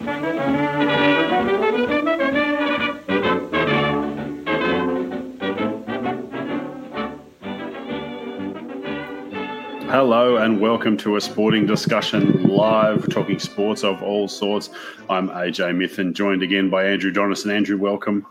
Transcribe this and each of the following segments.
Hello and welcome to a sporting discussion live, talking sports of all sorts. I'm AJ Mithen, joined again by Andrew Donison. Andrew, welcome.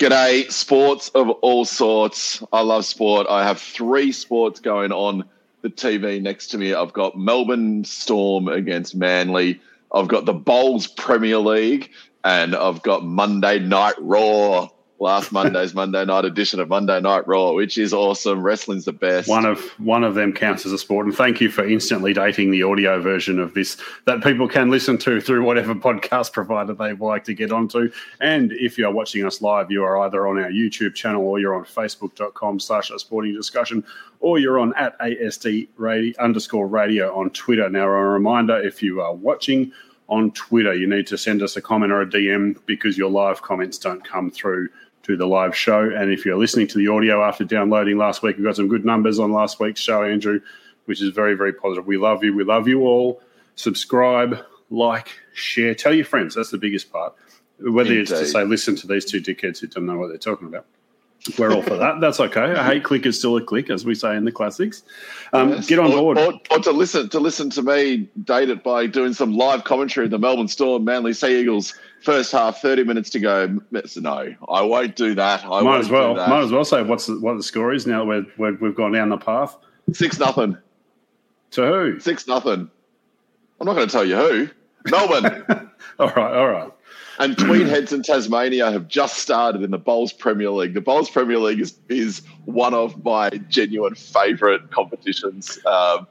G'day, sports of all sorts. I love sport. I have three sports going on the TV next to me. I've got Melbourne Storm against Manly. I've got the Bowls Premier League, and I've got Monday Night Raw last Monday's Monday night edition of Monday Night Raw, which is awesome. Wrestling's the best. One of one of them counts as a sport, and thank you for instantly dating the audio version of this that people can listen to through whatever podcast provider they like to get onto. And if you are watching us live, you are either on our YouTube channel or you're on Facebook.com slash a sporting discussion, or you're on at ASD radio, underscore radio on Twitter. Now, a reminder if you are watching on Twitter, you need to send us a comment or a DM because your live comments don't come through to the live show. And if you're listening to the audio after downloading last week, we've got some good numbers on last week's show, Andrew, which is very, very positive. We love you. We love you all. Subscribe, like, share, tell your friends. That's the biggest part. Whether Indeed. it's to say, listen to these two dickheads who don't know what they're talking about. We're all for that. That's okay. A hate click is still a click, as we say in the classics. Um, yes. Get on or, board. Or, or, to listen to listen to me date it by doing some live commentary of the Melbourne Storm, Manly Sea Eagles first half, thirty minutes to go. No, I won't do that. I might as well. Might as well say what's the, what the score is now that we have gone down the path. Six nothing. To who? Six nothing. I'm not going to tell you who. Melbourne. all right. All right. And Tweed Heads in Tasmania have just started in the Bowls Premier League. The Bowls Premier League is, is one of my genuine favourite competitions. Um,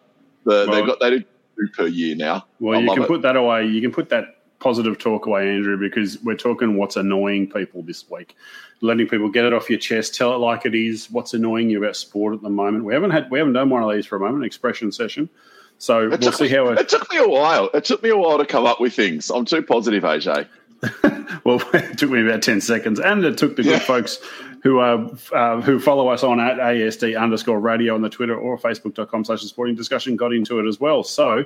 the, well, they've got they do two per year now. Well, I you can it. put that away. You can put that positive talk away, Andrew, because we're talking what's annoying people this week. Letting people get it off your chest, tell it like it is. What's annoying you about sport at the moment? We haven't had we haven't done one of these for a moment, an expression session. So it we'll see me, how it, it took me a while. It took me a while to come up with things. I'm too positive, AJ. well, it took me about 10 seconds, and it took the good yeah. folks who are uh, who follow us on at ASD underscore radio on the Twitter or Facebook.com slash sporting discussion got into it as well. So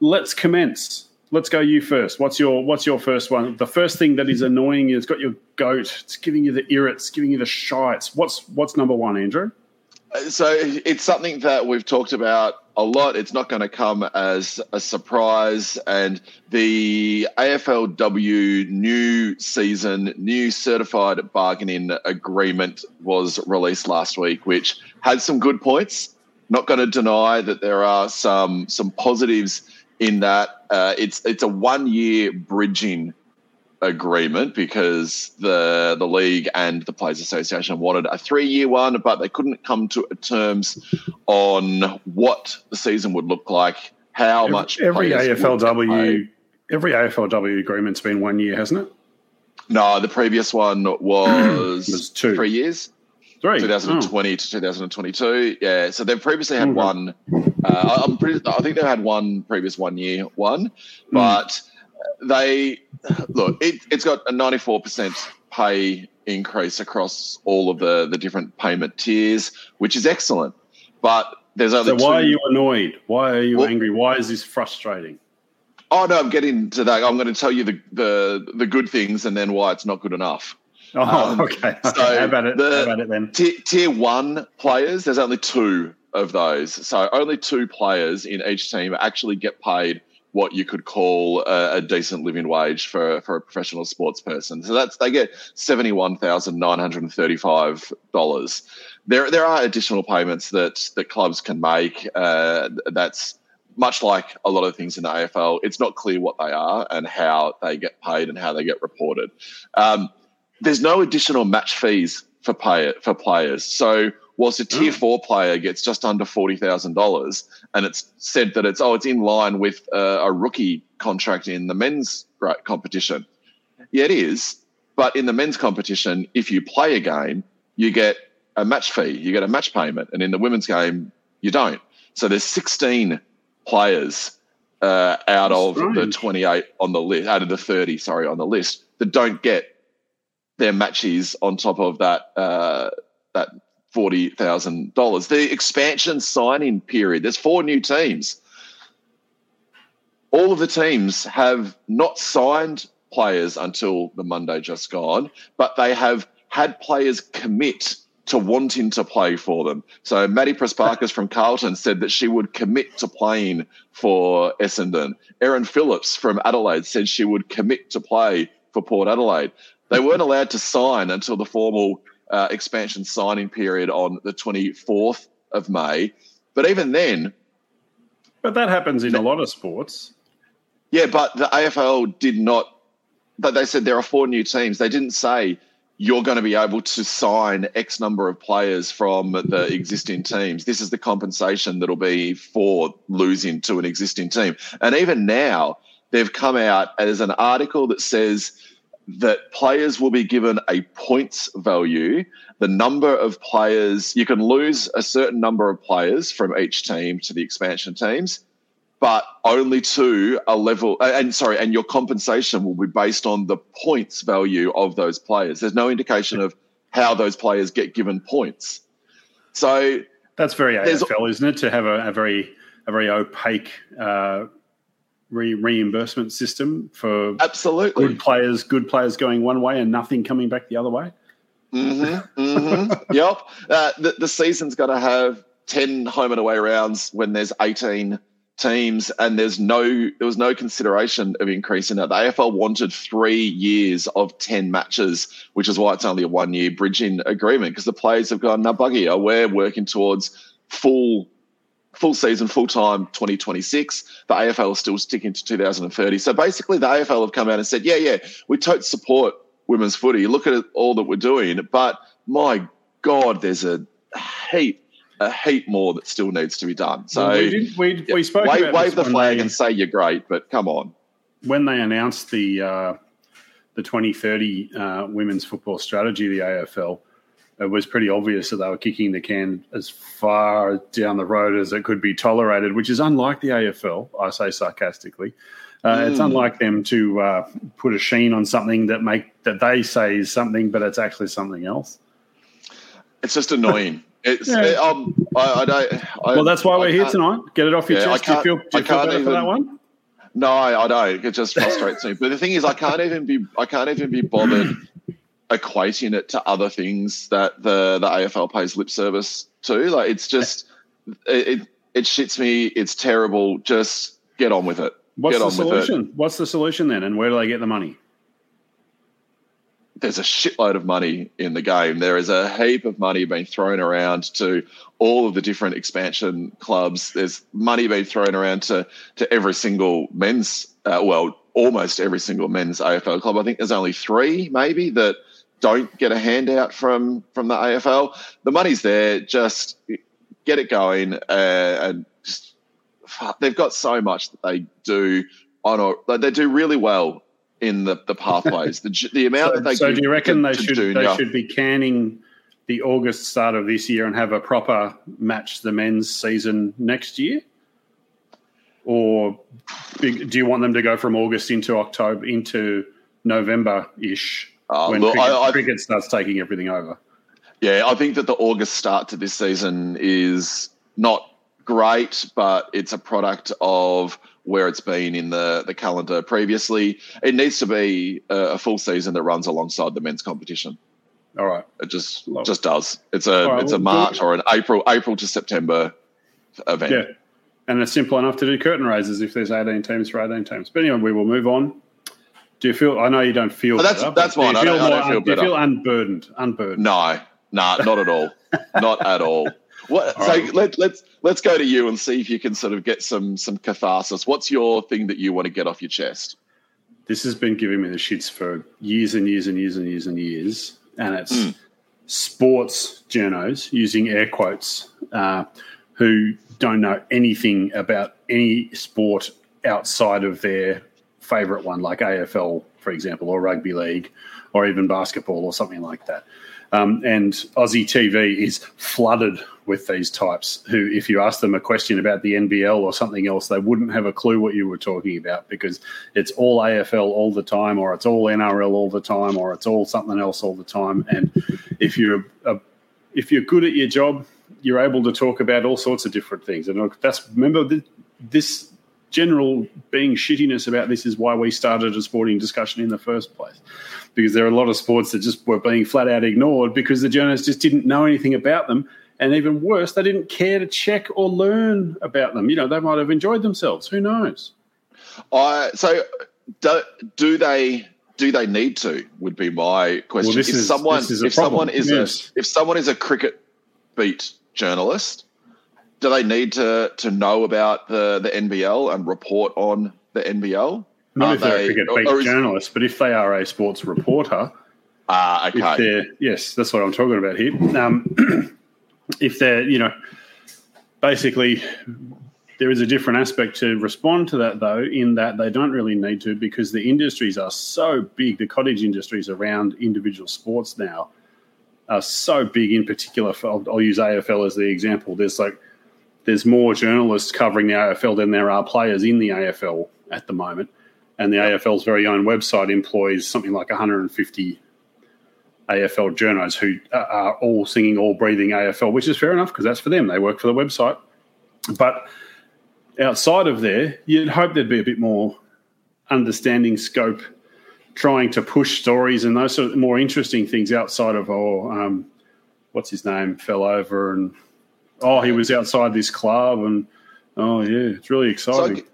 let's commence. Let's go you first. What's your what's your first one? The first thing that is mm-hmm. annoying you, it's got your goat, it's giving you the irrits, giving you the shites. What's what's number one, Andrew? Uh, so it's something that we've talked about a lot. It's not going to come as a surprise. And the AFLW new season, new certified bargaining agreement was released last week, which had some good points. Not going to deny that there are some some positives in that. Uh, it's it's a one year bridging agreement because the the league and the Players Association wanted a three year one, but they couldn't come to terms on what the season would look like, how every, much. Every AFLW every AFLW agreement's been one year, hasn't it? No, the previous one was, was two. three years. Three. 2020 oh. to 2022. Yeah. So they've previously had mm-hmm. one. Uh, I'm pretty, I think they've had one previous one year one, mm. but they look, it, has got a 94% pay increase across all of the, the different payment tiers, which is excellent. But there's only So why two, are you annoyed? Why are you well, angry? Why is this frustrating? Oh no, I'm getting to that. I'm going to tell you the, the the good things and then why it's not good enough. Oh, um, okay. So how about it? The, how about it then? T- tier one players, there's only two of those. So only two players in each team actually get paid what you could call a, a, decent living wage for, for a professional sports person. So that's they get seventy one thousand nine hundred and thirty five dollars. There there are additional payments that that clubs can make. Uh, that's much like a lot of things in the AFL. It's not clear what they are and how they get paid and how they get reported. Um, there's no additional match fees for pay for players. So whilst a tier mm. four player gets just under forty thousand dollars, and it's said that it's oh it's in line with uh, a rookie contract in the men's competition. Yeah, it is. But in the men's competition, if you play a game, you get a match fee, you get a match payment, and in the women's game, you don't. So there's 16 players uh, out That's of strange. the 28 on the list, out of the 30, sorry, on the list that don't get their matches on top of that uh, that $40,000. The expansion signing period, there's four new teams. all of the teams have not signed players until the Monday just gone, but they have had players commit to wanting to play for them. So Maddy Prespakis from Carlton said that she would commit to playing for Essendon. Erin Phillips from Adelaide said she would commit to play for Port Adelaide. They weren't allowed to sign until the formal uh, expansion signing period on the 24th of May. But even then. But that happens in a lot of sports. Yeah, but the AFL did not. They said there are four new teams. They didn't say you're going to be able to sign X number of players from the existing teams. This is the compensation that'll be for losing to an existing team. And even now, they've come out as an article that says that players will be given a points value. The number of players, you can lose a certain number of players from each team to the expansion teams but only to a level and sorry and your compensation will be based on the points value of those players. There's no indication of how those players get given points. So that's very AFL isn't it? To have a, a very a very opaque uh, re- reimbursement system for absolutely good players good players going one way and nothing coming back the other way mm-hmm, mm-hmm. yep uh, the, the season's got to have 10 home and away rounds when there's 18 teams, and there's no there was no consideration of increasing that. The AFL wanted three years of ten matches, which is why it's only a one year bridging agreement because the players have gone, no buggy, we're working towards full full season, full time 2026. The AFL is still sticking to 2030. So basically, the AFL have come out and said, yeah, yeah, we totally support women's footy. Look at all that we're doing, but my God, there's a heap a heap more that still needs to be done. So well, we, we, yeah, we spoke wave, wave the flag they, and say you're great, but come on. When they announced the uh, the 2030 uh, women's football strategy, the AFL, it was pretty obvious that they were kicking the can as far down the road as it could be tolerated, which is unlike the AFL. I say sarcastically. Uh, mm. It's hmm. unlike them to uh, put a sheen on something that make that they say is something, but it's actually something else. It's just annoying. It's yeah. it, um, I, I, don't. I, well, that's why we're here tonight. Get it off your yeah, chest. Do you feel, do you feel better even, for that one? No, I don't. It just frustrates me. But the thing is, I can't even be. I can't even be bothered equating it to other things that the the AFL pays lip service to. Like it's just it it, it shits me. It's terrible. Just get on with it. What's get the solution? What's the solution then? And where do they get the money? there's a shitload of money in the game. There is a heap of money being thrown around to all of the different expansion clubs. There's money being thrown around to to every single men's, uh, well, almost every single men's AFL club. I think there's only three, maybe that don't get a handout from from the AFL. The money's there. Just get it going, uh, and just, they've got so much that they do on. A, they do really well in the, the pathways. the, the amount so, that they so do you reckon to, they should they should be canning the August start of this year and have a proper match the men's season next year? Or do you want them to go from August into October into November ish uh, when look, cricket, I, I, cricket starts taking everything over? Yeah, I think that the August start to this season is not great, but it's a product of where it's been in the, the calendar previously. It needs to be a, a full season that runs alongside the men's competition. All right. It just Love just does. It's a right, it's a March or an April April to September event. Yeah. And it's simple enough to do curtain raises if there's 18 teams for 18 teams. But anyway, we will move on. Do you feel? I know you don't feel. Oh, that's better, that's. Do you feel, I don't, I don't feel do you feel unburdened? Unburdened? No, no, not at all. not at all. What, so right. let, let's let's go to you and see if you can sort of get some some catharsis. What's your thing that you want to get off your chest? This has been giving me the shits for years and years and years and years and years, and it's mm. sports journos using air quotes uh, who don't know anything about any sport outside of their favorite one, like AFL, for example, or rugby league, or even basketball or something like that. Um, and Aussie TV is flooded with these types who, if you ask them a question about the NBL or something else, they wouldn't have a clue what you were talking about because it's all AFL all the time, or it's all NRL all the time, or it's all something else all the time. And if you're a, if you're good at your job, you're able to talk about all sorts of different things. And that's remember this general being shittiness about this is why we started a sporting discussion in the first place. Because there are a lot of sports that just were being flat out ignored because the journalists just didn't know anything about them. And even worse, they didn't care to check or learn about them. You know, they might have enjoyed themselves. Who knows? I so do, do they do they need to? Would be my question. Well, if is, someone if problem. someone is yes. a if someone is a cricket beat journalist, do they need to to know about the the NBL and report on the NBL? Not are if they're they, a cricket beat journalist, but if they are a sports reporter. Ah, uh, okay. If they're, yes, that's what I'm talking about here. Um, if they're, you know, basically there is a different aspect to respond to that, though, in that they don't really need to because the industries are so big. The cottage industries around individual sports now are so big. In particular, for, I'll, I'll use AFL as the example. There's like there's more journalists covering the AFL than there are players in the AFL at the moment, and the AFL's very own website employs something like 150 AFL journalists who are all singing, all breathing AFL, which is fair enough because that's for them. They work for the website, but outside of there, you'd hope there'd be a bit more understanding scope, trying to push stories and those sort of more interesting things outside of oh, um, what's his name fell over and oh he was outside this club and oh yeah, it's really exciting. So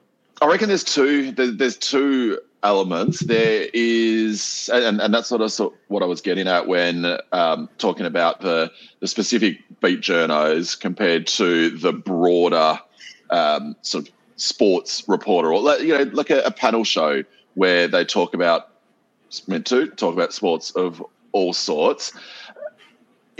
I reckon there's two. There's two elements. There is, and, and that's sort of what I was getting at when um, talking about the the specific beat journos compared to the broader um, sort of sports reporter or you know like a, a, panel show where they talk about meant to talk about sports of all sorts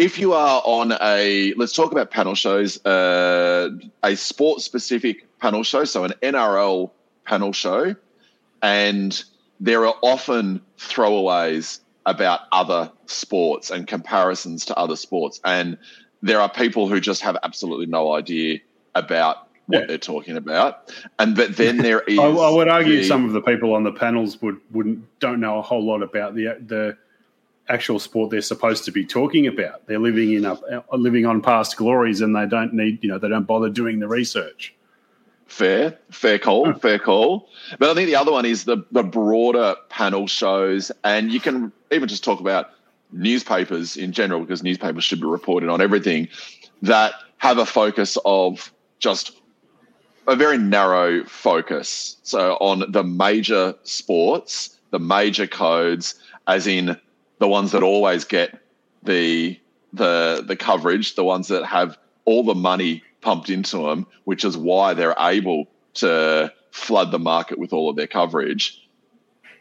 if you are on a let's talk about panel shows uh, a sport specific panel show so an nrl panel show and there are often throwaways about other sports and comparisons to other sports and there are people who just have absolutely no idea about what yeah. they're talking about. And but then there is. I, I, would argue the, some of the people on the panels would wouldn't don't know a whole lot about the the actual sport they're supposed to be talking about. They're living in a uh, living on past glories, and they don't need you know they don't bother doing the research. Fair, fair call, fair call. But I think the other one is the the broader panel shows, and you can even just talk about newspapers in general because newspapers should be reporting on everything that have a focus of just a very narrow focus. So on the major sports, the major codes, as in the ones that always get the the the coverage, the ones that have all the money pumped into them, which is why they're able to flood the market with all of their coverage.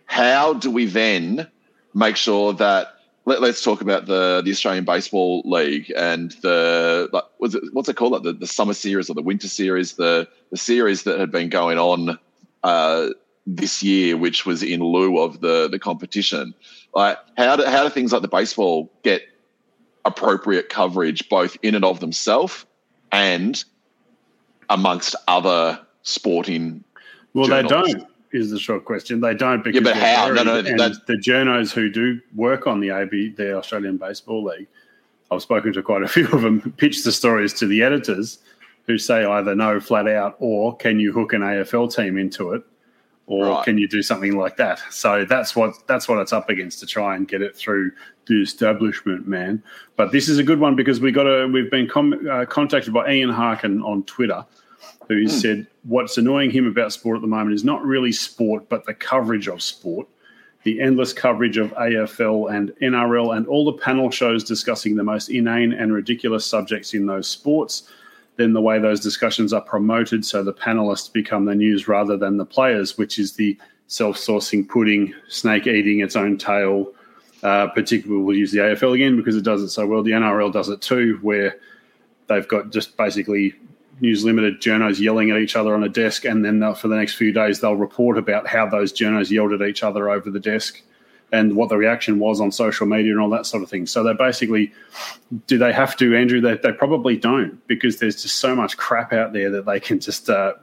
How do we then make sure that let, us talk about the the Australian Baseball League and the like, what's it, what's it called? Like the, the summer series or the winter series, the the series that had been going on uh, this year, which was in lieu of the the competition. Like how do how do things like the baseball get appropriate coverage both in and of themselves and amongst other sporting? Well, journals? they don't is the short question. They don't because yeah, but how? No, no, and the journos who do work on the AB, the Australian Baseball League, I've spoken to quite a few of them. Pitch the stories to the editors, who say either no, flat out, or can you hook an AFL team into it, or right. can you do something like that? So that's what that's what it's up against to try and get it through the establishment, man. But this is a good one because we got a we've been com- uh, contacted by Ian Harkin on Twitter who mm. said what's annoying him about sport at the moment is not really sport, but the coverage of sport. The endless coverage of AFL and NRL and all the panel shows discussing the most inane and ridiculous subjects in those sports. Then the way those discussions are promoted so the panelists become the news rather than the players, which is the self saucing pudding, snake eating its own tail. Uh, particularly, we'll use the AFL again because it does it so well. The NRL does it too, where they've got just basically News Limited journos yelling at each other on a desk, and then for the next few days they'll report about how those journos yelled at each other over the desk and what the reaction was on social media and all that sort of thing. So they basically, do they have to, Andrew? They, they probably don't because there's just so much crap out there that they can just uh,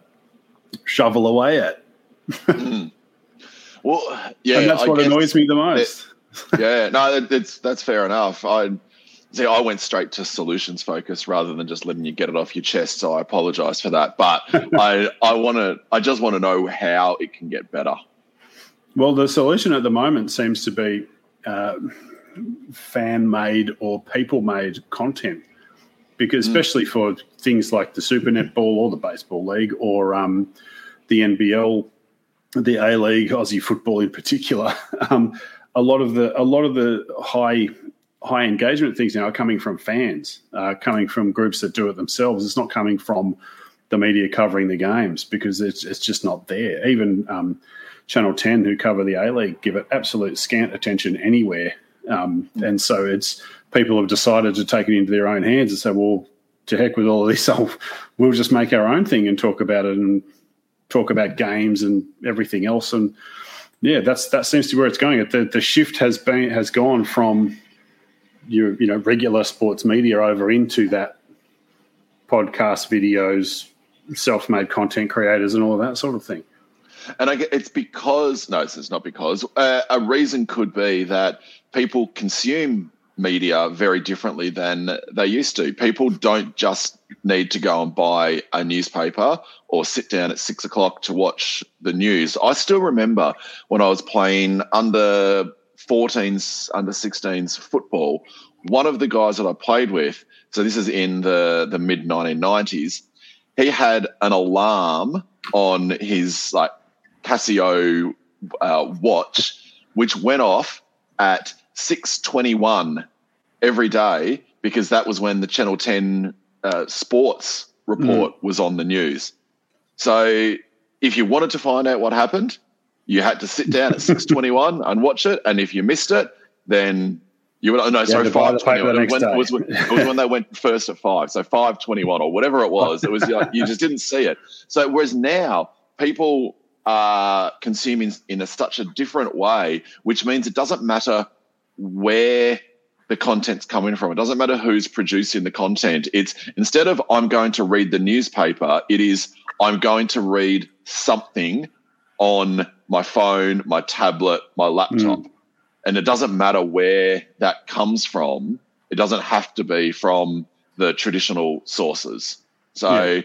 shovel away at. mm. Well, yeah, and that's I what annoys me the most. yeah, no, that's that's fair enough. I See, I went straight to solutions focus rather than just letting you get it off your chest. So I apologize for that. But I, I want to, I just want to know how it can get better. Well, the solution at the moment seems to be uh, fan made or people made content, because mm. especially mm. for things like the Super Netball or the Baseball League or um, the NBL, the A League, Aussie football in particular, um, a lot of the a lot of the high high engagement things now are coming from fans, uh, coming from groups that do it themselves. It's not coming from the media covering the games because it's it's just not there. Even um, Channel Ten, who cover the A League, give it absolute scant attention anywhere, um, and so it's people have decided to take it into their own hands and say, well, to heck with all of this, I'll, we'll just make our own thing and talk about it and talk about games and everything else and. Yeah, that's that seems to be where it's going. The, the shift has been has gone from your you know regular sports media over into that podcast videos self-made content creators and all that sort of thing and I, it's because no it's not because uh, a reason could be that people consume media very differently than they used to. People don't just need to go and buy a newspaper or sit down at six o'clock to watch the news. I still remember when I was playing under 14s, under 16s football, one of the guys that I played with, so this is in the, the mid 1990s, he had an alarm on his like Casio uh, watch, which went off at 6.21 every day because that was when the Channel 10 uh, sports report mm. was on the news. So if you wanted to find out what happened, you had to sit down at 6:21 and watch it, and if you missed it, then you would no, sorry, five twenty one. It, was, when, it was when they went first at five, so five twenty one or whatever it was. It was like, you just didn't see it. So whereas now people are consuming in a, such a different way, which means it doesn't matter where the content's coming from. It doesn't matter who's producing the content. It's instead of I'm going to read the newspaper, it is I'm going to read something on my phone, my tablet, my laptop. Mm. And it doesn't matter where that comes from. It doesn't have to be from the traditional sources. So, yeah,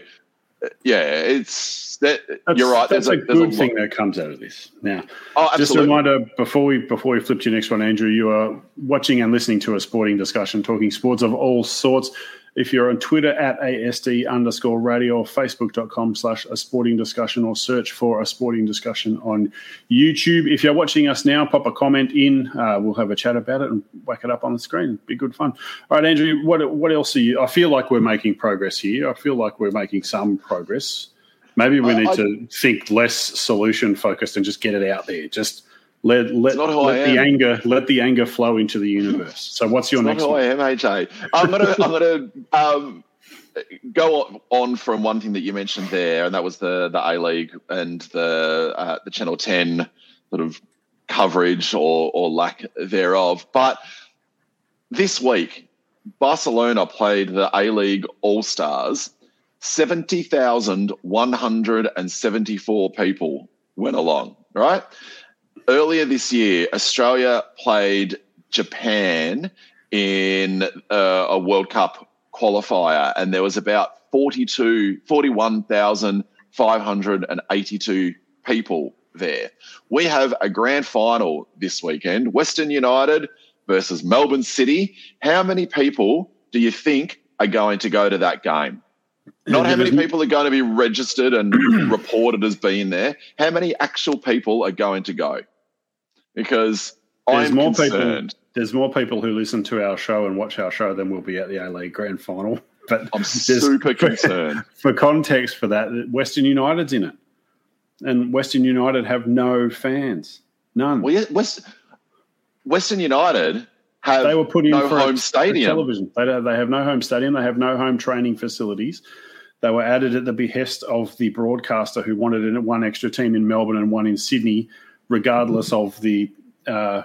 yeah it's that that's, you're right. That's a, a good a thing that comes out of this. Now, oh, just a reminder before we before we flip to your next one, Andrew, you are watching and listening to a sporting discussion, talking sports of all sorts. If you're on Twitter at ASD underscore radio or Facebook.com slash a sporting discussion or search for a sporting discussion on YouTube. If you're watching us now, pop a comment in. Uh, we'll have a chat about it and whack it up on the screen. It'd be good fun. All right, Andrew, what, what else are you? I feel like we're making progress here. I feel like we're making some progress. Maybe we need I, to think less solution focused and just get it out there. Just let let, let the anger let the anger flow into the universe. So what's your it's next? Not who one? I am, AJ. I'm gonna I'm gonna um, go on from one thing that you mentioned there, and that was the the A League and the uh, the Channel Ten sort of coverage or or lack thereof. But this week, Barcelona played the A League All Stars. Seventy thousand one hundred and seventy four people went along. Right earlier this year, Australia played Japan in uh, a World Cup qualifier, and there was about 42, 41,582 people there. We have a grand final this weekend Western United versus Melbourne City. How many people do you think are going to go to that game? Not how many people are going to be registered and reported as being there. How many actual people are going to go? Because there's I'm more concerned. people. There's more people who listen to our show and watch our show than will be at the A League Grand Final. But I'm super concerned. For, context, for that, Western United's in it, and Western United have no fans, none. Well, yeah, West, Western United have they were put in no for home a, stadium. television. They, they have no home stadium. They have no home training facilities. They were added at the behest of the broadcaster who wanted one extra team in Melbourne and one in Sydney regardless of the uh,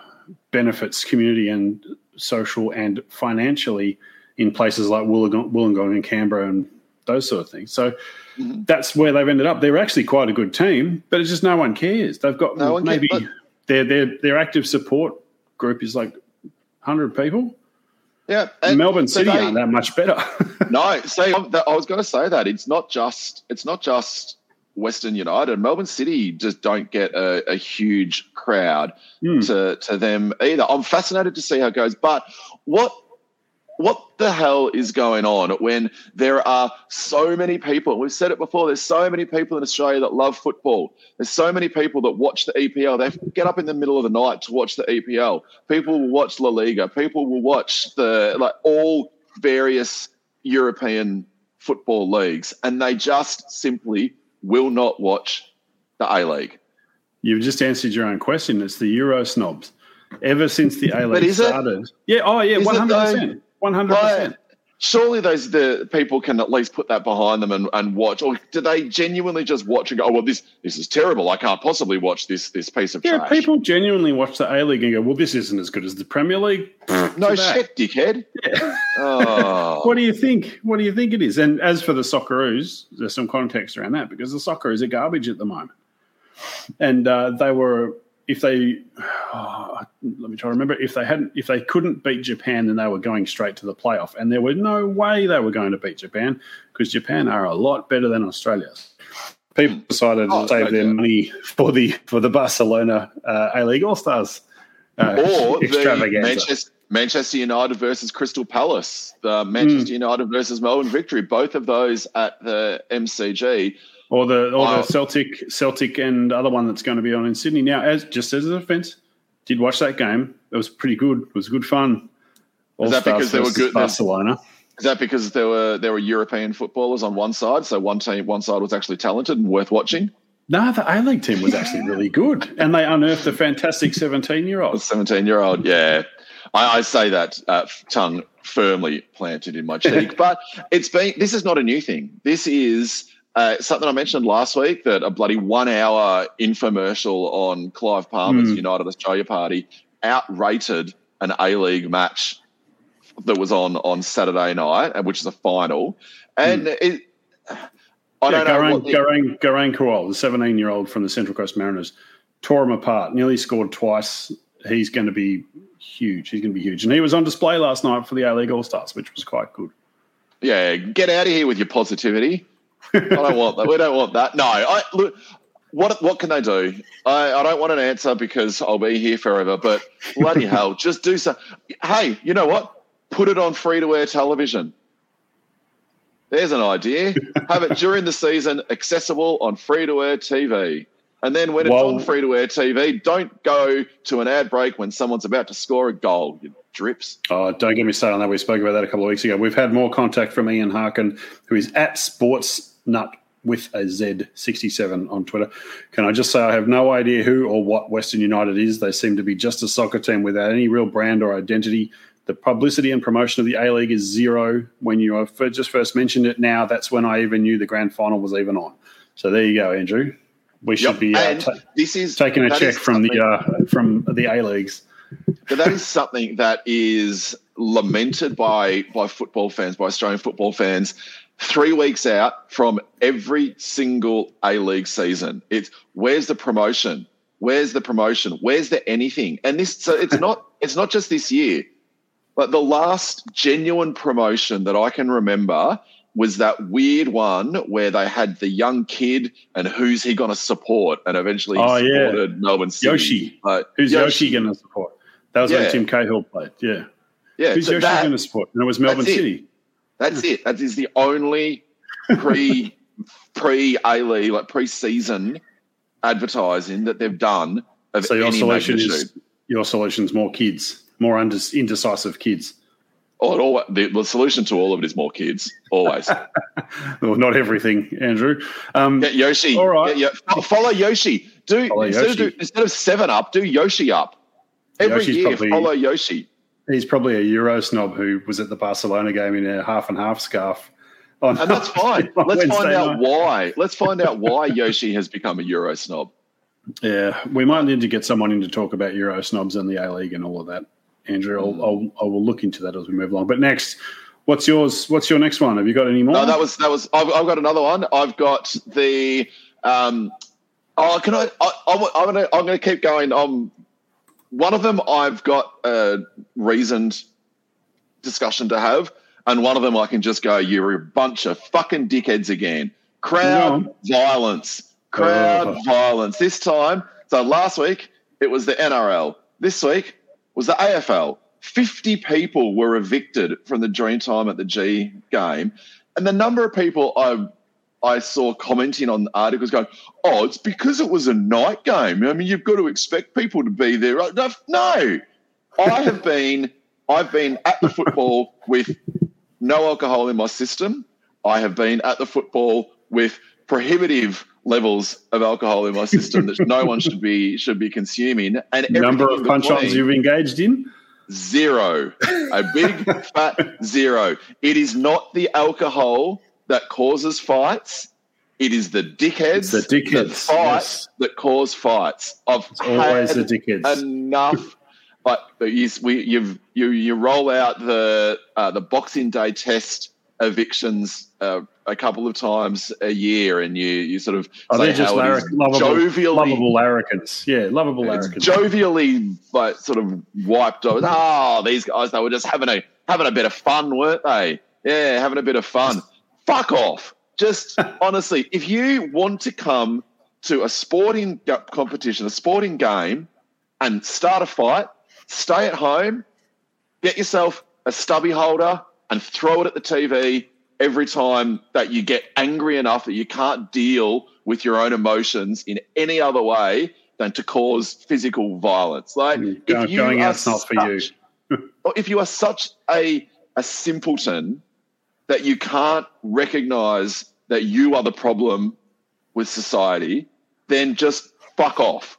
benefits, community and social and financially, in places like Wollongong, Wollongong and Canberra and those sort of things. So mm-hmm. that's where they've ended up. They're actually quite a good team, but it's just no one cares. They've got no maybe cares, their their their active support group is like hundred people. Yeah, Melbourne City they, aren't that much better. no, see, I was going to say that it's not just it's not just Western United. Melbourne City just don't get a, a huge crowd mm. to to them either. I'm fascinated to see how it goes, but what what the hell is going on when there are so many people? We've said it before. There's so many people in Australia that love football. There's so many people that watch the EPL. They get up in the middle of the night to watch the EPL. People will watch La Liga. People will watch the like all various European football leagues, and they just simply will not watch the A League. You've just answered your own question. It's the Euro snobs. Ever since the A League started. It? Yeah. Oh, yeah. One hundred percent. One hundred percent. Surely those the people can at least put that behind them and, and watch, or do they genuinely just watch and go, "Oh well, this this is terrible. I can't possibly watch this this piece of yeah, trash." people genuinely watch the A League and go, "Well, this isn't as good as the Premier League." no shit, dickhead. Yeah. Oh. what do you think? What do you think it is? And as for the Socceroos, there's some context around that because the Socceroos are garbage at the moment, and uh, they were if they oh, let me try to remember if they hadn't if they couldn't beat Japan then they were going straight to the playoff and there was no way they were going to beat Japan because Japan are a lot better than Australia. People decided oh, to save their money for the for the Barcelona uh, A League All Stars uh, or the Manchester, Manchester United versus Crystal Palace, the Manchester mm. United versus Melbourne Victory, both of those at the MCG or the or the Celtic Celtic and other one that's going to be on in Sydney. Now, as just as a defence, did watch that game. It was pretty good. It was good fun. All is that because they were good? Barcelona. Is that because there were there were European footballers on one side, so one team one side was actually talented and worth watching? No, the A League team was actually really good, and they unearthed a fantastic seventeen-year-old. Seventeen-year-old, yeah. I, I say that uh, tongue firmly planted in my cheek, but it's been. This is not a new thing. This is uh, something I mentioned last week that a bloody one hour infomercial on Clive Palmer's mm. United Australia Party outrated an A League match that was on on Saturday night, which is a final. And mm. it, I yeah, don't know. Garang, Garang Kuol, the 17 year old from the Central Coast Mariners, tore him apart, nearly scored twice. He's going to be huge. He's going to be huge. And he was on display last night for the A League All Stars, which was quite good. Yeah, get out of here with your positivity. I don't want that. We don't want that. No, I look. What what can they do? I, I don't want an answer because I'll be here forever. But bloody hell, just do so. Hey, you know what? Put it on free to air television. There's an idea. Have it during the season, accessible on free to air TV. And then when it's well, on free to air TV, don't go to an ad break when someone's about to score a goal. You drips. Oh, don't get me started on that. We spoke about that a couple of weeks ago. We've had more contact from Ian Harkin, who is at Sports Nut with a Z67 on Twitter. Can I just say I have no idea who or what Western United is? They seem to be just a soccer team without any real brand or identity. The publicity and promotion of the A League is zero. When you just first mentioned it, now that's when I even knew the grand final was even on. So there you go, Andrew. We should yep. be uh, ta- this is taking a check from the uh, from the A leagues. But that is something that is lamented by by football fans, by Australian football fans, three weeks out from every single A League season. It's where's the promotion? Where's the promotion? Where's the anything? And this so it's not it's not just this year. But the last genuine promotion that I can remember was that weird one where they had the young kid and who's he going to support, and eventually oh, supported yeah. Melbourne City. Yoshi, who's Yoshi, Yoshi going to support? That was yeah. when Tim Cahill played. Yeah, yeah. Who's so Yoshi going to support? And it was Melbourne City. It. That's it. That is the only pre pre A League like pre season advertising that they've done of so your solution magnitude. is your solution's more kids, more indecisive kids. Oh, all, the, the, solution to all of it is more kids, always. well, not everything, Andrew. Um, Get Yoshi. All right. Yeah, follow Yoshi. Do, follow instead, Yoshi. Of, do instead of seven up, do Yoshi up. Every Yoshi's year, probably, follow Yoshi. He's probably a Euro snob who was at the Barcelona game in a half and half scarf. And that's fine. Let's Wednesday find out night. why. Let's find out why Yoshi has become a Euro snob. Yeah, we might need to get someone in to talk about Euro snobs and the A League and all of that. Andrew. I'll, I'll, I will look into that as we move along. But next, what's yours? What's your next one? Have you got any more? No, that was that was. I've, I've got another one. I've got the. Um, oh, can I? I am gonna I'm gonna keep going. Um, one of them I've got a reasoned discussion to have, and one of them I can just go, "You're a bunch of fucking dickheads again." Crowd violence, crowd Oh. violence. This time, so last week it was the NRL. This week was the AFL. 50 people were evicted from the Dreamtime at the G game. And the number of people I I saw commenting on articles going, oh, it's because it was a night game. I mean, you've got to expect people to be there. Uh, no, No. I have been I've been at the football with no alcohol in my system. I have been at the football with prohibitive levels of alcohol in my system that no one should be should be consuming. And Number of in punch-ons you've engaged in? Zero. A big fat zero. It is not the alcohol that causes fights. It is the dickheads, It's the dickheads, that fight yes. that cause fights. I've It's always the dickheads. enough. But, but you, we, you've, you you roll out the uh, the Boxing Day test evictions uh, a couple of times a year, and you you sort of Oh, they're just is lovable, jovially lovable larrikins. Yeah, lovable larrikins. jovially like sort of wiped over. Oh, these guys they were just having a having a bit of fun, weren't they? Yeah, having a bit of fun. Fuck off. Just honestly, if you want to come to a sporting competition, a sporting game, and start a fight, stay at home, get yourself a stubby holder and throw it at the TV every time that you get angry enough that you can't deal with your own emotions in any other way than to cause physical violence. Like go- if you going are out's not for you. such- if you are such a a simpleton that you can't recognize that you are the problem with society, then just fuck off.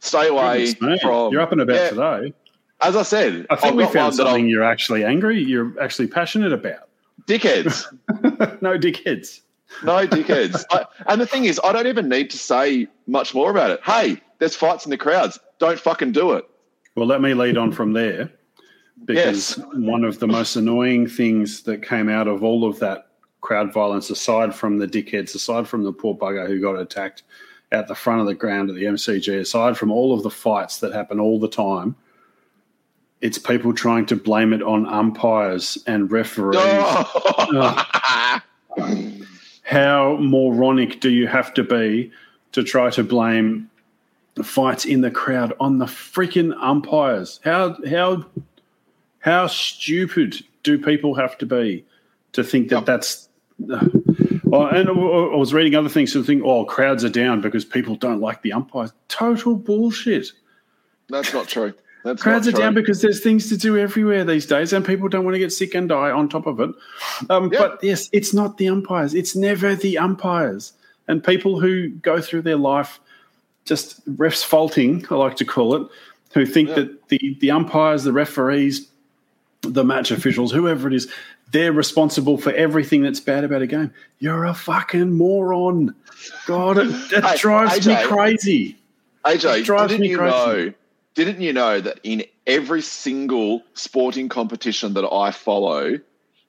Stay away from. You're up and about Yeah, today. As I said, I think I've we found something you're actually angry, you're actually passionate about. dickheads. no dickheads. No dickheads. I, and the thing is, I don't even need to say much more about it. Hey, there's fights in the crowds. Don't fucking do it. Well, let me lead on from there because one of the most annoying things that came out of all of that crowd violence, aside from the dickheads, aside from the poor bugger who got attacked at the front of the ground at the MCG, aside from all of the fights that happen all the time, it's people trying to blame it on umpires and referees. Oh. How moronic do you have to be to try to blame fights in the crowd on the freaking umpires? How how how stupid do people have to be to think that Yep. that's? Oh, and I was reading other things to think, oh, crowds are down because people don't like the umpires. Total bullshit. That's not true. That's Crowds are true. down because there's things to do everywhere these days, and people don't want to get sick and die on top of it. Um, Yeah. But yes, it's not the umpires. It's never the umpires. And people who go through their life just refs faulting, I like to call it, who think Yeah. that the, the umpires, the referees, the match officials, whoever it is, they're responsible for everything that's bad about a game. You're a fucking moron. God, it, it Hey, drives me crazy. AJ, It drives didn't me you crazy. know? Didn't you know that in every single sporting competition that I follow,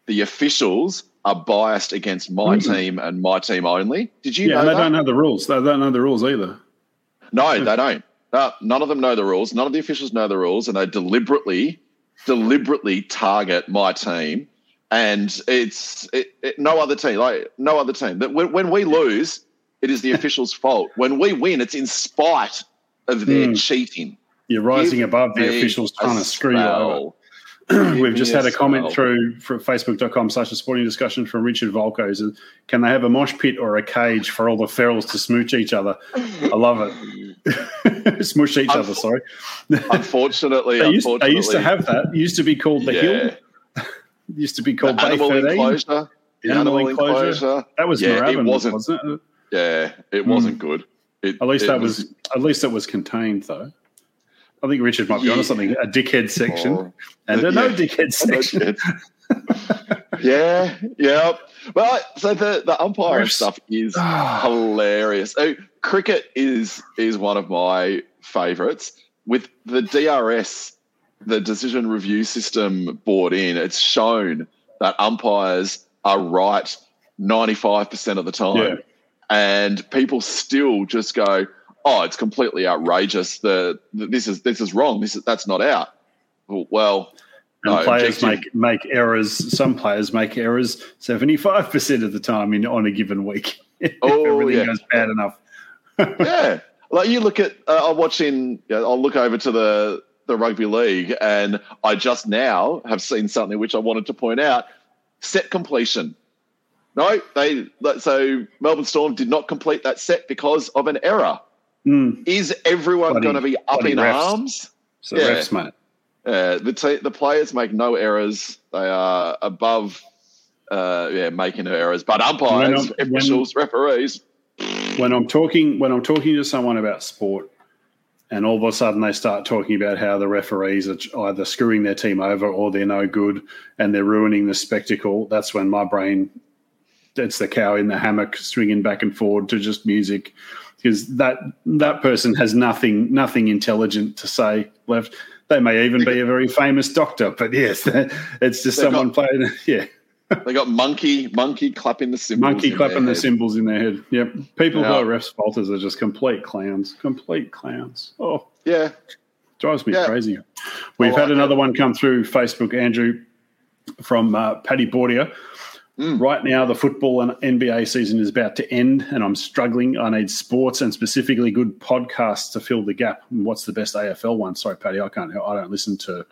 the officials are biased against my Mm. team and my team only? Did you Yeah, know they that? don't know the rules. They don't know the rules either. No, they don't. Uh, none of them know the rules. None of the officials know the rules, and they deliberately, deliberately target my team. And it's it, it, no other team, like no other team. That when, when we lose, it is the officials' fault. When we win, it's in spite of their Hmm. cheating. You're rising Give above the officials trying to screw you over. We've just had a comment spell. through from facebook.com slash a sporting discussion from Richard Volko. He says, Can they have a mosh pit or a cage for all the ferals to smooch each other? I love it. Smush each other, sorry. Unfortunately, They used, they unfortunately, used to have that. It used to be called the yeah. hill. It used to be The called Bay animal 13. enclosure. The Animal animal enclosure. enclosure. That was Yeah, it wasn't- wasn't it? Yeah, it hmm. wasn't good. It, At least it that was, at least it was contained though. I think Richard might be Yeah. onto something. A dickhead section Oh, and a no yeah. dickhead section. Yeah, yeah. Well, so the the umpire stuff is Ah. hilarious. Oh, cricket is is one of my favourites. With the DRS, the decision review system brought in, it's shown that umpires are right ninety five percent of the time, Yeah. and people still just go, "Oh, it's completely outrageous. The, the this is this is wrong. This is that's not out." Well, And No, players objective- make make errors. Some players make errors seventy five percent of the time in on a given week. if Oh, everything yeah. goes bad enough. yeah, like you look at, uh, I'm watching. You know, I'll look over to the the rugby league, and I just now have seen something which I wanted to point out: set completion. No, they so Melbourne Storm did not complete that set because of an error. Mm, Is everyone going to be up bloody in refs. arms? so Yeah. refs, mate. Uh, the te- the players make no errors. They are above, uh, yeah, making errors. But umpires, officials, referees, when I'm talking when I'm talking to someone about sport, and all of a sudden they start talking about how the referees are either screwing their team over or they're no good and they're ruining the spectacle, that's when my brain, it's the cow in the hammock swinging back and forward to just music, because that that person has nothing nothing intelligent to say left. They may even be a very famous doctor, but yes, it's just someone got- playing. Yeah, they got monkey monkey clapping the cymbals. monkey in clapping the head. cymbals in their head. Yep. People Yeah. who are refs faulters are just complete clowns. Complete clowns. Oh, Yeah, drives me Yeah. crazy. We've I had like another one come through Facebook, Andrew, from uh, Paddy Bordia. Mm. Right now, the football and NBA season is about to end, and I'm struggling. I need sports and specifically good podcasts to fill the gap. What's the best AFL one? Sorry, Paddy, I can't. I don't listen to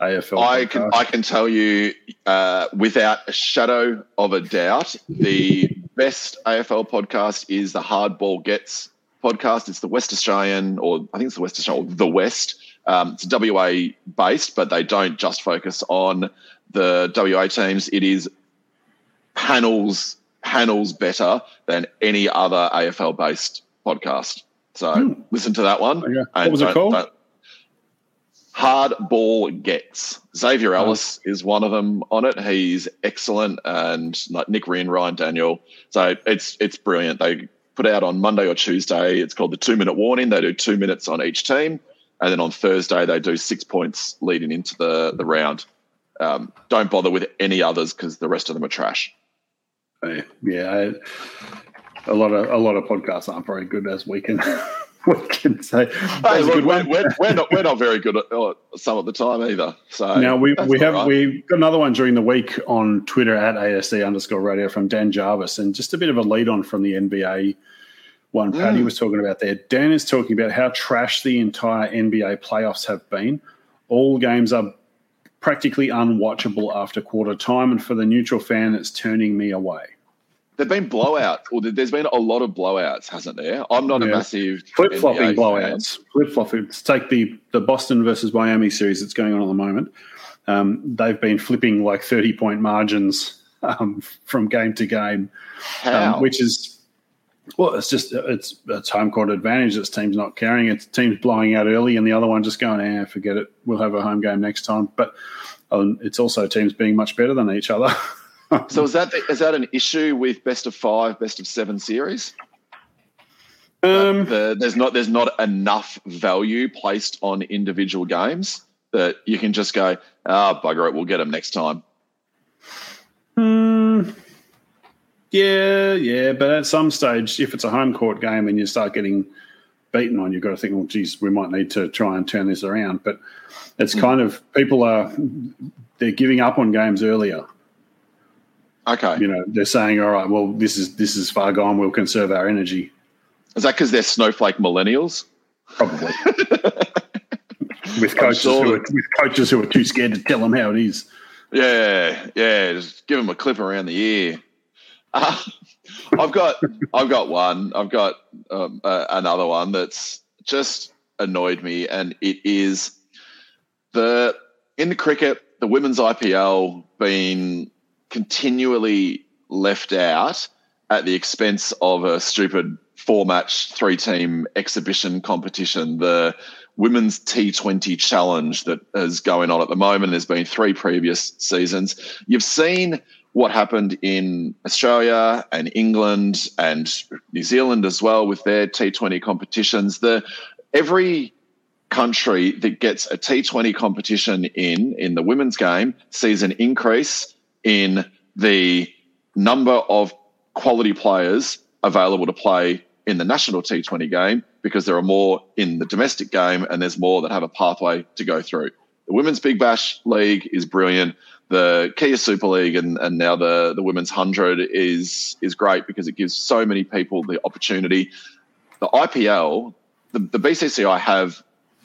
AFL. I can. I can tell you uh, without a shadow of a doubt, the best AFL podcast is the Hardball Gets podcast. It's the West Australian, or I think it's the West Australian, or the West. Um, it's WA based, but they don't just focus on the WA teams. It is panels panels better than any other AFL based podcast. So Hmm. listen to that one. Okay. What was it called? Hard ball gets. Xavier Oh. Ellis is one of them on it. He's excellent, and like Nick Ryan, Ryan Daniel. So it's it's brilliant. They put out on Monday or Tuesday. It's called the two minute warning. They do two minutes on each team, and then on Thursday they do six points leading into the the round. Um, don't bother with any others because the rest of them are trash. Yeah, yeah. I, a lot of a lot of podcasts aren't very good, as we can we can say. Hey, look, we're, we're, we're not we're not very good at uh, some of the time either. So Now we, we have right. we got another one during the week on Twitter at ASD underscore radio from Dan Jarvis, and just a bit of a lead on from the NBA one. Paddy Mm. was talking about there. Dan is talking about how trash the entire NBA playoffs have been. All games are practically unwatchable after quarter time, and for the neutral fan, it's turning me away. There've been blowouts, or there- there's been a lot of blowouts, hasn't there? I'm not a massive Flip flopping blowouts. Flip flopping. Take the the Boston versus Miami series that's going on at the moment. Um, they've been flipping like thirty point margins um, from game to game, um, which is well, it's just it's it's home court advantage. This team's not carrying it. Team's blowing out early, and the other one just going, "Eh, forget it. We'll have a home game next time." But um, it's also teams being much better than each other. so is that the, is that an issue with best of five, best of seven series? um, The, there's not there's not enough value placed on individual games that you can just go, ah, bugger it, we'll get them next time. Yeah, yeah, but at some stage, if it's a home court game and you start getting beaten on, you've got to think, well, geez, we might need to try and turn this around. But it's hmm. kind of people are they're giving up on games earlier. Okay, You know, they're saying, all right, well, this is this is far gone. We'll conserve our energy. is that because they're snowflake millennials? Probably with coaches sure who are, with coaches who are too scared to tell them how it is. Yeah, yeah. Just give them a clip around the ear. I've got, I've got one. I've got um, uh, another one that's just annoyed me, and it is the in the cricket, the women's IPL being continually left out at the expense of a stupid four-match, three-team exhibition competition. The women's T20 challenge that is going on at the moment. There's been three previous seasons. You've seen what happened in Australia and England and New Zealand as well with their T20 competitions. The every country that gets a T20 competition in in the women's game sees an increase in the number of quality players available to play in the national T20 game because there are more in the domestic game and there's more that have a pathway to go through. The Women's Big Bash League is brilliant. The Kia Super League and, and now the, the Women's 100 is, is great because it gives so many people the opportunity. The IPL, the, the BCCI have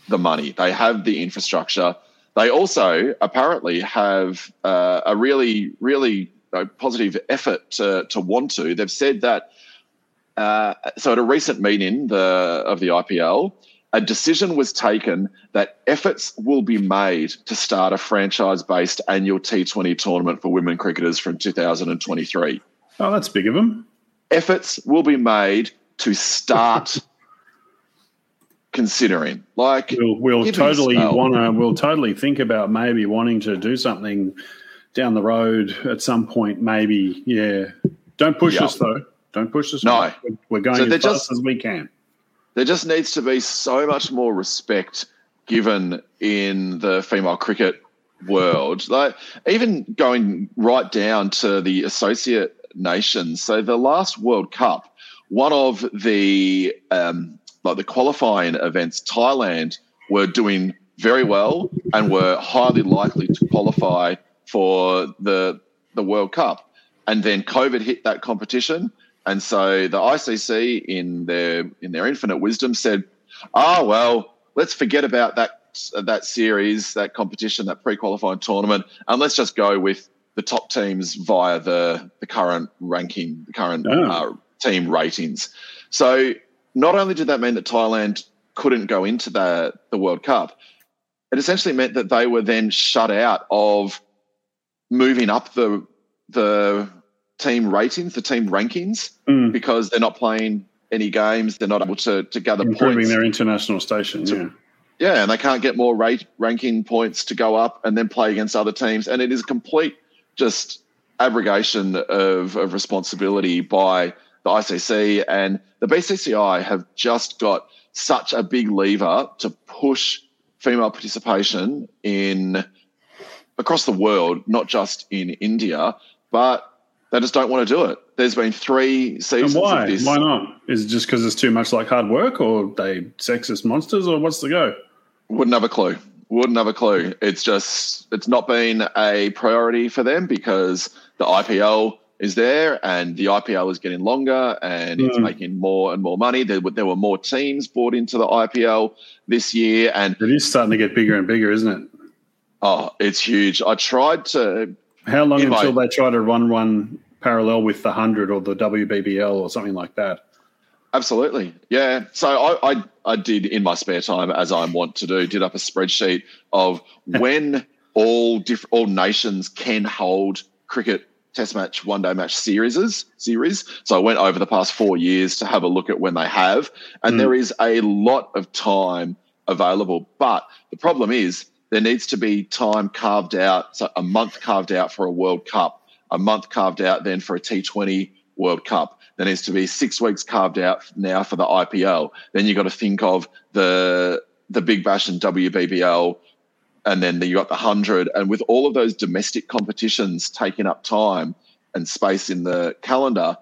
the money, they have the infrastructure. They also apparently have uh, a really, really uh, positive effort to, to want to. They've said that. Uh, so at a recent meeting the, of the IPL, a decision was taken that efforts will be made to start a franchise based annual T20 tournament for women cricketers from 2023. Oh, that's big of them. Efforts will be made to start considering. Like we'll, we'll totally want to. We'll totally think about maybe wanting to do something down the road at some point. Maybe, yeah. Don't push yep. us though. Don't push us. No, we're going so as fast just, as we can there just needs to be so much more respect given in the female cricket world. Like even going right down to the associate nations. So the last World Cup, one of the um, like the qualifying events, Thailand were doing very well and were highly likely to qualify for the the World Cup. And then COVID hit that competition and so the ICC, in their in their infinite wisdom, said, "Ah, oh, well, let's forget about that that series, that competition, that pre-qualifying tournament, and let's just go with the top teams via the the current ranking, the current oh. uh, team ratings." So not only did that mean that Thailand couldn't go into the the World Cup, it essentially meant that they were then shut out of moving up the the team ratings, the team rankings, mm. because they're not playing any games. They're not able to, to gather Improving points. their international station, to, yeah. Yeah, and they can't get more rate ranking points to go up and then play against other teams. And it is a complete just abrogation of, of responsibility by the ICC and the BCCI have just got such a big lever to push female participation in across the world, not just in India, but they just don't want to do it. There's been three seasons. And why? Of this. Why not? Is it just because it's too much like hard work, or they sexist monsters, or what's the go? Wouldn't have a clue. Wouldn't have a clue. It's just it's not been a priority for them because the IPL is there and the IPL is getting longer and mm. it's hmm. making more and more money. There, there were more teams brought into the IPL this year, and it is starting to get bigger and bigger, isn't it? Oh, it's huge. I tried to how long until they try to run one parallel with the 100 or the WBBL or something like that? Absolutely. Yeah. So I, I, I did in my spare time, as I want to do, did up a spreadsheet of when all diff- all nations can hold cricket test match, one day match series series. So I went over the past four years to have a look at when they have, and mm. there is a lot of time available. But the problem is there needs to be time carved out, so a month carved out for a World Cup, a month carved out then for a T20 World Cup. There needs to be six weeks carved out now for the IPL. Then you've got to think of the the Big Bash and WBBL, and then you've got the hundred. And with all of those domestic competitions taking up time and space in the calendar,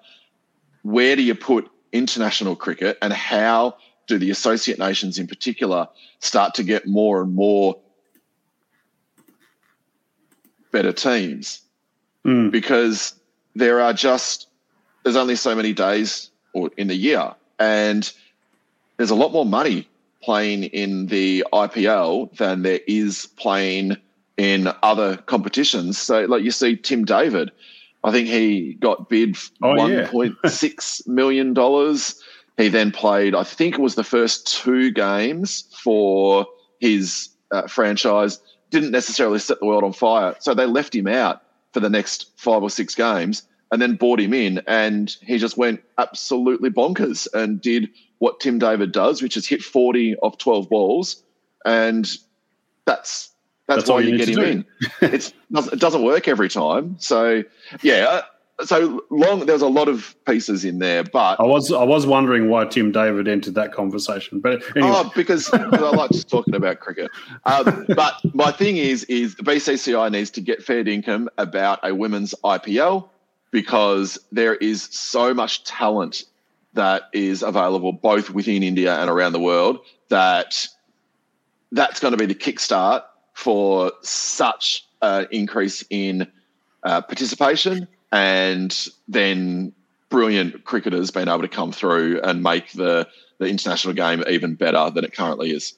where do you put international cricket, and how do the associate nations in particular start to get more and more better teams mm. because there are just there's only so many days or in the year and there's a lot more money playing in the IPL than there is playing in other competitions. So like you see Tim David, I think he got bid oh, one point yeah. six million dollars. He then played, I think it was the first two games for his uh, franchise didn't necessarily set the world on fire. So they left him out for the next five or six games and then brought him in. And he just went absolutely bonkers and did what Tim David does, which is hit 40 off 12 balls. And that's that's, that's why you, you get him in. it's, it doesn't work every time. So, yeah, so long there's a lot of pieces in there but i was i was wondering why tim david entered that conversation but anyway. oh because, i like just talking about cricket um, but my thing is is the bcci needs to get fair income about a women's ipl because there is so much talent that is available both within india and around the world that that's going to be the kickstart for such an increase in uh, participation and then brilliant cricketers being able to come through and make the, the international game even better than it currently is.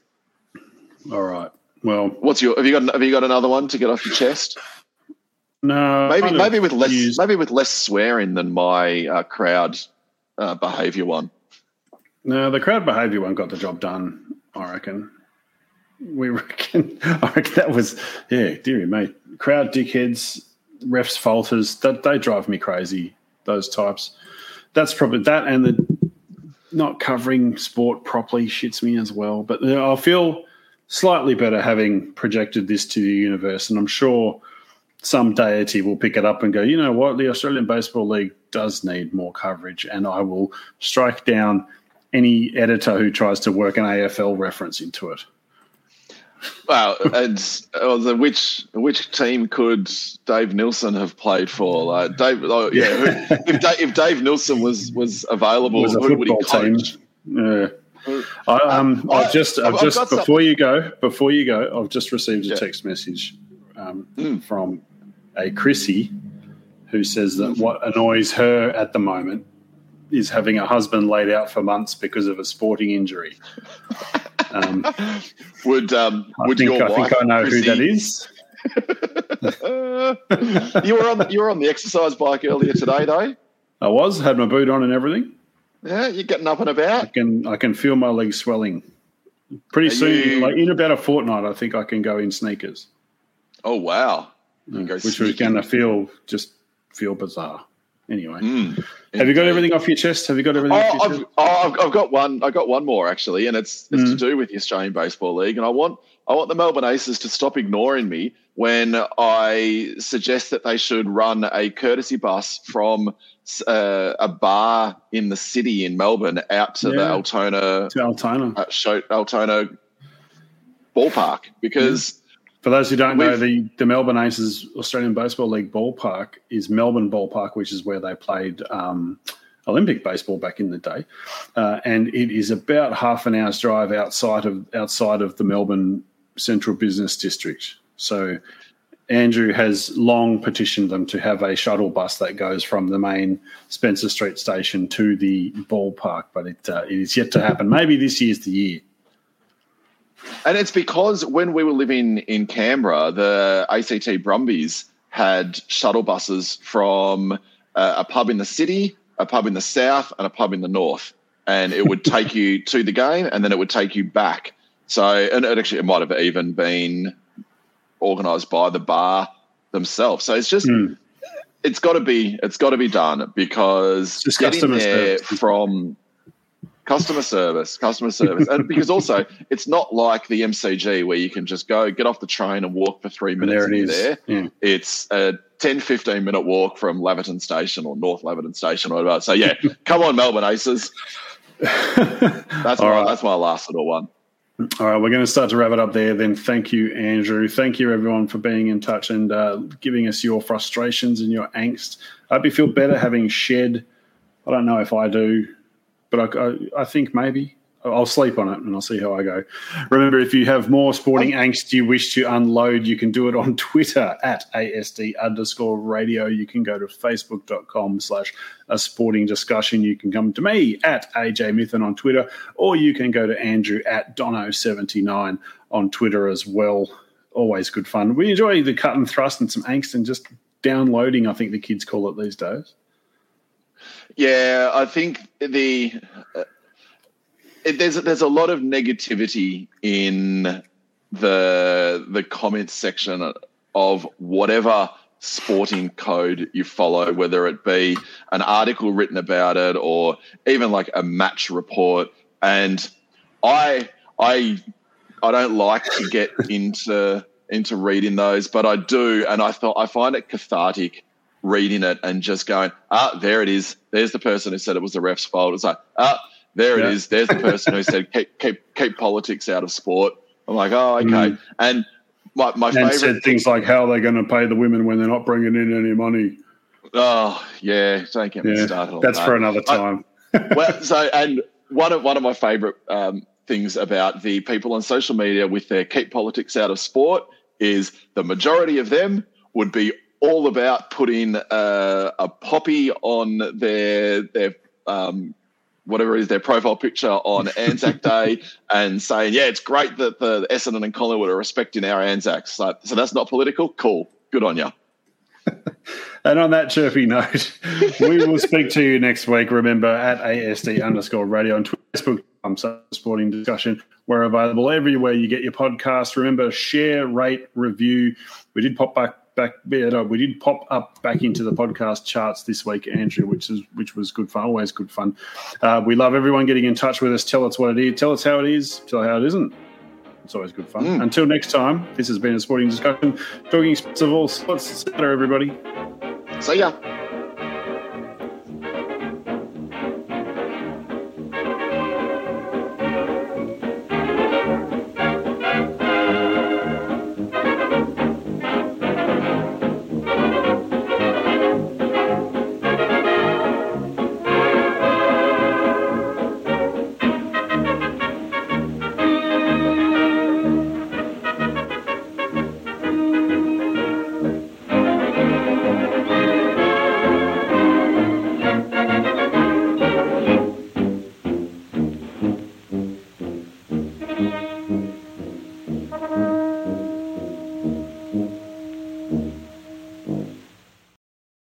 All right. Well, what's your have you got have you got another one to get off your chest? No, maybe maybe with less used. maybe with less swearing than my uh, crowd uh, behaviour one. No, the crowd behaviour one got the job done. I reckon. We reckon. I reckon that was yeah, dearie mate. Crowd dickheads, refs faulters. That they drive me crazy. Those types. That's probably that, and the not covering sport properly shits me as well. But you know, I feel slightly better having projected this to the universe, and I'm sure some deity will pick it up and go, you know what, the Australian Baseball League does need more coverage, and I will strike down any editor who tries to work an AFL reference into it. Well, and uh, which which team could Dave Nilsson have played for? Like Dave, oh, yeah. if, Dave, if Dave Nilsson was was available, was who would he coach? Team. Yeah. I, um, I've just, I've, I've just before you go, before you go, I've just received a yeah. text message um, mm. from a Chrissy who says that what annoys her at the moment is having a husband laid out for months because of a sporting injury. Um, would um, would think, your I wife, think I know Chrissy, who that is. you were on the, you were on the exercise bike earlier today, though. I was had my boot on and everything. Yeah, you're getting up and about. I can I can feel my legs swelling. Pretty Are soon, you... like in about a fortnight, I think I can go in sneakers. Oh wow! Which was going to feel just feel bizarre. Anyway, mm, have you got everything off your chest? Have you got everything? Oh, I've, oh, I've, got one. I got one more actually, and it's it's mm. to do with the Australian Baseball League. And I want I want the Melbourne Aces to stop ignoring me when I suggest that they should run a courtesy bus from uh, a bar in the city in Melbourne out to yeah. the Altona to Altona uh, show, Altona ballpark because. For those who don't know, the, the Melbourne Aces Australian Baseball League ballpark is Melbourne Ballpark, which is where they played um, Olympic baseball back in the day, uh, and it is about half an hour's drive outside of outside of the Melbourne Central Business District. So Andrew has long petitioned them to have a shuttle bus that goes from the main Spencer Street station to the ballpark, but it, uh, it is yet to happen. Maybe this year's the year. And it's because when we were living in Canberra, the ACT Brumbies had shuttle buses from uh, a pub in the city, a pub in the south, and a pub in the north. And it would take you to the game and then it would take you back. So, and it actually, it might have even been organised by the bar themselves. So it's just, mm. it's got to be, it's got to be done because just getting there from customer service, customer service, and because also it's not like the MCG where you can just go get off the train and walk for three minutes and, there. Yeah. It's a 10, 15 minute walk from Laverton Station or North Laverton Station or whatever. So yeah, come on, Melbourne Aces. That's my, right. that's my last little one. All right, we're going to start to wrap it up there. Then, thank you, Andrew. Thank you, everyone, for being in touch and uh, giving us your frustrations and your angst. I hope you feel better having shed. I don't know if I do but I, I, I think maybe I'll sleep on it and I'll see how I go. Remember, if you have more sporting oh. angst you wish to unload, you can do it on Twitter at ASD underscore radio. You can go to facebook.com slash a sporting discussion. You can come to me at AJ Mithen on Twitter, or you can go to Andrew at Dono79 on Twitter as well. Always good fun. We enjoy the cut and thrust and some angst and just downloading, I think the kids call it these days. Yeah, I think the uh, it, there's there's a lot of negativity in the the comments section of whatever sporting code you follow, whether it be an article written about it or even like a match report. And I I I don't like to get into into reading those, but I do, and I thought I find it cathartic reading it and just going, ah, there it is. There's the person who said it was the ref's fault. It's like, ah, there yeah. it is. There's the person who said keep, keep keep politics out of sport. I'm like, oh, okay. Mm. And my my and favorite said things like how are they going to pay the women when they're not bringing in any money. Oh yeah, don't get me started. that's that. for another time. I, well, so and one of one of my favorite um, things about the people on social media with their keep politics out of sport is the majority of them would be all about putting uh, a poppy on their their um, whatever is their profile picture on Anzac Day and saying, yeah, it's great that the Essendon and Collingwood are respecting our Anzacs. So, so that's not political. Cool. Good on you. and on that chirpy note, we will speak to you next week. Remember at ASD underscore radio on Twitter, Facebook, um, sporting discussion. We're available everywhere you get your podcast. Remember, share, rate, review. We did pop back back we did pop up back into the podcast charts this week, Andrew, which is which was good fun. Always good fun. Uh, we love everyone getting in touch with us. Tell us what it is. Tell us how it is. Tell us how it isn't. It's always good fun. Mm. Until next time, this has been a sporting discussion. Talking sports of all sorts. everybody. See ya.